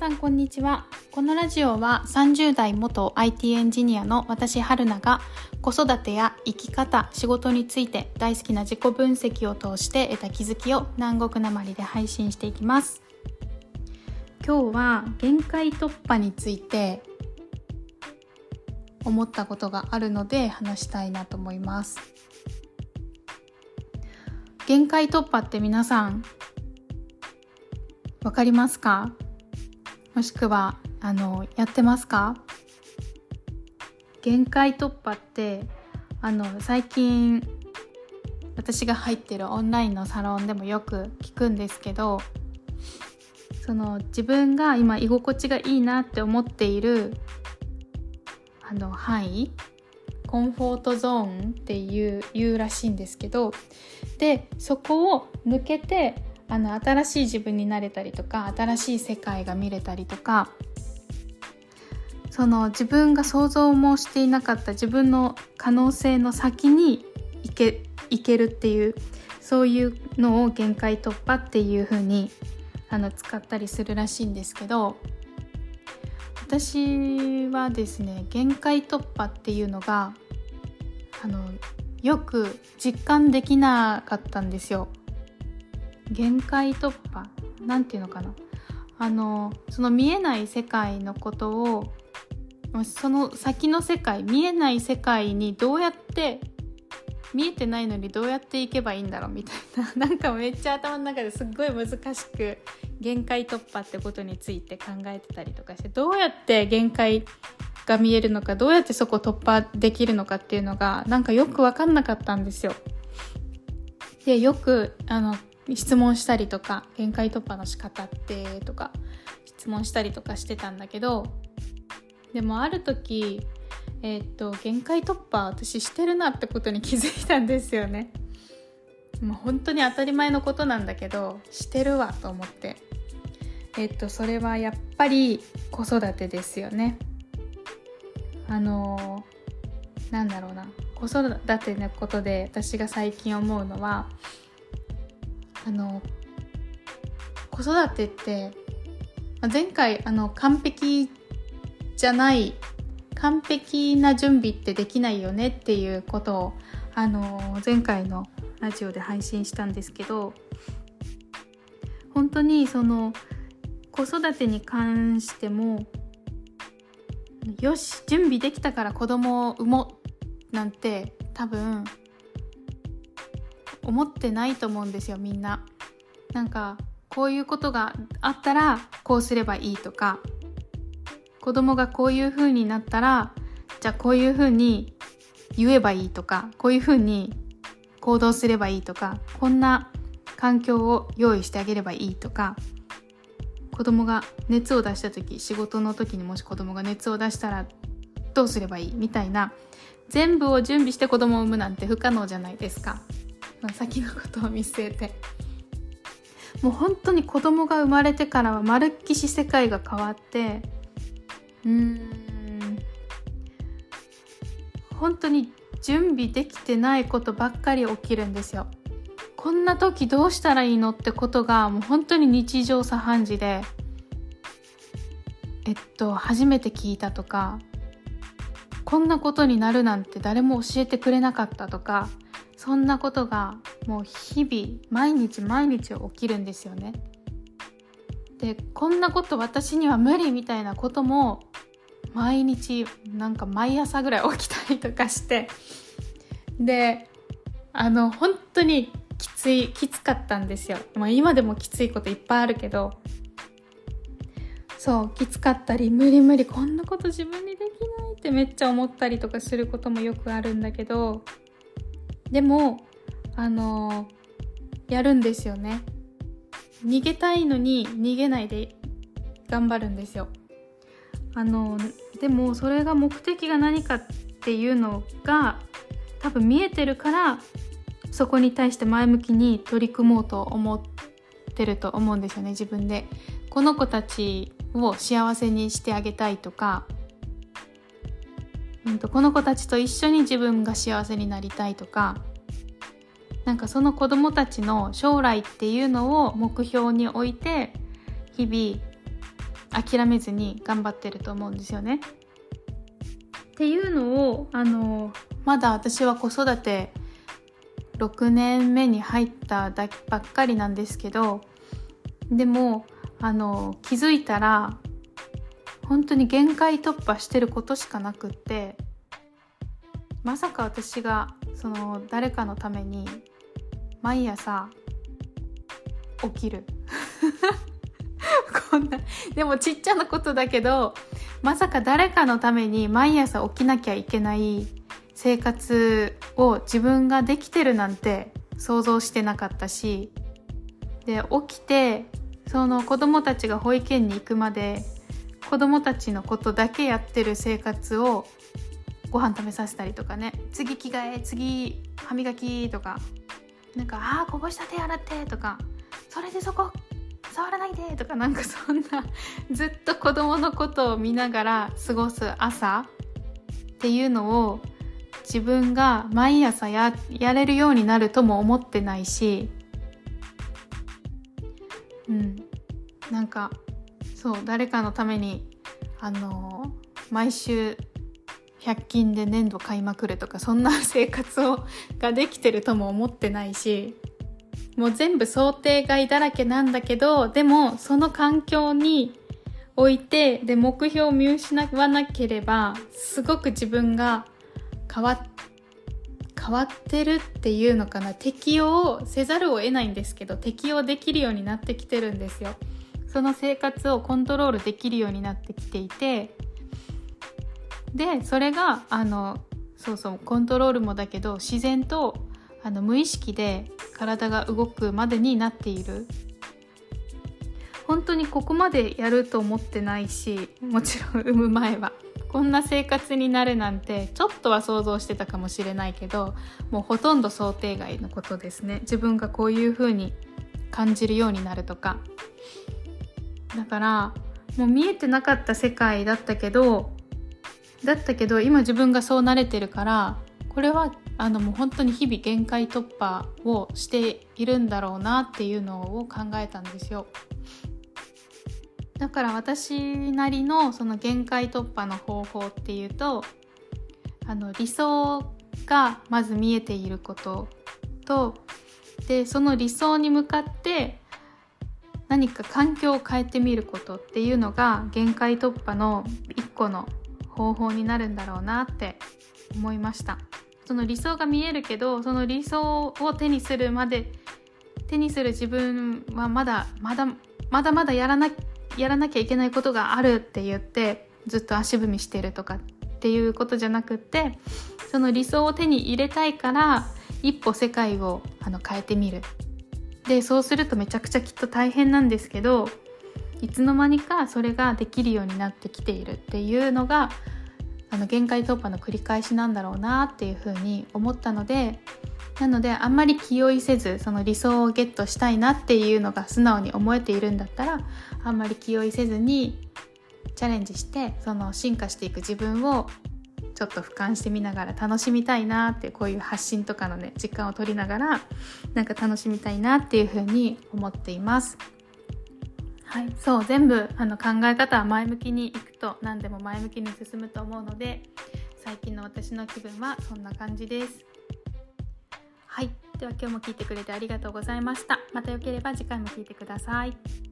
さんこんにちは。このラジオは30代元 IT エンジニアの私春菜が子育てや生き方仕事について大好きな自己分析を通して得た気づきを南国なまりで配信していきます。今日は限界突破について思ったことがあるので話したいなと思います。限界突破って皆さんわかりますか？もしくはあのやってますか？限界突破ってあの最近私が入ってるオンラインのサロンでもよく聞くんですけどその自分が今居心地がいいなって思っているあの範囲コンフォートゾーンっていう言うらしいんですけどでそこを抜けてあの新しい自分になれたりとか新しい世界が見れたりとかその自分が想像もしていなかった自分の可能性の先に行け行けるっていうそういうのを限界突破っていう風にあに使ったりするらしいんですけど私はですね限界突破っていうのがあのよく実感できなかったんですよ。限界突破なんていうのかなあのその見えない世界のことをその先の世界見えない世界にどうやって見えてないのにどうやっていけばいいんだろうみたいな なんかめっちゃ頭の中ですっごい難しく限界突破ってことについて考えてたりとかしてどうやって限界が見えるのかどうやってそこ突破できるのかっていうのがなんかよく分かんなかったんですよ。でよくあの質問したりとか限界突破の仕方ってとか質問したりとかしてたんだけどでもある時えー、っと限界突破私してるなってことに気づいたんですよね。もう本当に当たり前のことなんだけどしてるわと思ってえっとそれはやっぱり子育てですよね。あのなんだろうな子育てのことで私が最近思うのはあの子育てって前回あの完璧じゃない完璧な準備ってできないよねっていうことをあの前回のラジオで配信したんですけど本当にその子育てに関してもよし準備できたから子供を産もうなんて多分思ってないと思うんですよみんな。なんかこういうことがあったらこうすればいいとか。子供がこういう風になったらじゃあこういう風に言えばいいとか。こういう風に行動すればいいとか。こんな環境を用意してあげればいいとか。子供が熱を出した時仕事の時にもし子供が熱を出したらどうすればいいみたいな。全部を準備して子供を産むなんて不可能じゃないですか。まあ先のことを見据えて。もう本当に子供が生まれてからはまるっきし世界が変わってうん。本当に準備できてないことばっかり起きるんですよ。こんな時どうしたらいいのってことがもう本当に日常茶飯事でえっと初めて聞いたとかこんなことになるなんて誰も教えてくれなかったとかそんなことがもう日々毎日毎日起きるんですよね。でこんなこと私には無理みたいなことも毎日なんか毎朝ぐらい起きたりとかして。であの本当にきついきつかったんですよ、まあ、今でもきついこといっぱいあるけど。そうきつかったり無理無理こんなこと自分にできないってめっちゃ思ったりとかすることもよくあるんだけど。でもあのやるんですよね。逃げたいのに逃げないで頑張るんですよ。あのでもそれが目的が何かっていうのが多分見えてるからそこに対して前向きに取り組もうと思ってると思うんですよね自分で。この子たちを幸せにしてあげたいとかうんと、この子たちと一緒に自分が幸せになりたいとかなんかその子供たちの将来っていうのを目標に置いて日々諦めずに頑張ってると思うんですよね。っていうのをあのまだ私は子育て6年目に入っただばっかりなんですけどでもあの気づいたら本当に限界突破してることしかなくってまさか私がその誰かのために毎朝起きる。こんなでもちっちゃなことだけどまさか誰かのために毎朝起きなきゃいけない生活を自分ができてるなんて想像してなかったしで起きてその子供たちが保育園に行くまで子供たちのことだけやってる生活をご飯食べさせたりとかね。次着替え次歯磨きとか。なんか「ああこぼした手洗って」とか「それでそこ触らないで」とか。なんかそんなずっと子供のことを見ながら過ごす朝。っていうのを自分が毎朝ややれるようになるとも思ってないし。うん。なんかそう誰かのためにあの毎週100均で粘土買いまくるとかそんな生活をができてるとも思ってないしもう全部想定外だらけなんだけどでもその環境に置いてで目標を見失わなければすごく自分が変わ変わってるっていうのかな。適用せざるを得ないんですけど適用できるようになってきてるんですよ。その生活をコントロールできるようになってきていてでそれがあのそうそうコントロールもだけど自然とあの無意識で体が動くまでになっている。本当にここまでやると思ってないしもちろん産む前は。こんな生活になるなんてちょっとは想像してたかもしれないけどもうほとんど想定外のことですね。自分がこういう風に感じるようになるとか。だからもう見えてなかった世界だったけどだったけど今自分がそう慣れてるからこれはあのもう本当に日々限界突破をしているんだろうなっていうのを考えたんですよ。だから私なりのその限界突破の方法っていうとあの理想がまず見えていることとでその理想に向かって何か環境を変えてみることっていうのが限界突破の一個の方法になるんだろうなって思いました。その理想が見えるけどその理想を手にするまで手にする自分はまだまだまだまだやらなやらなきゃいけないことがあるって言ってずっと足踏みしてるとかっていうことじゃなくってその理想を手に入れたいから一歩世界をあの変えてみる。でそうするとめちゃくちゃきっと大変なんですけどいつの間にかそれができるようになってきているっていうのがあの限界突破の繰り返しなんだろうなっていうふうに思ったのでなのであんまり気負いせずその理想をゲットしたいなっていうのが素直に思えているんだったらあんまり気負いせずにチャレンジしてその進化していく自分をちょっと俯瞰してみながら楽しみたいなってこういう発信とかのね時間を取りながらなんか楽しみたいなっていうふうに思っています。はい、そう全部あの考え方は前向きにいくと何でも前向きに進むと思うので最近の私の気分はそんな感じです。はい、では今日も聞いてくれてありがとうございました。またよければ次回も聞いてください。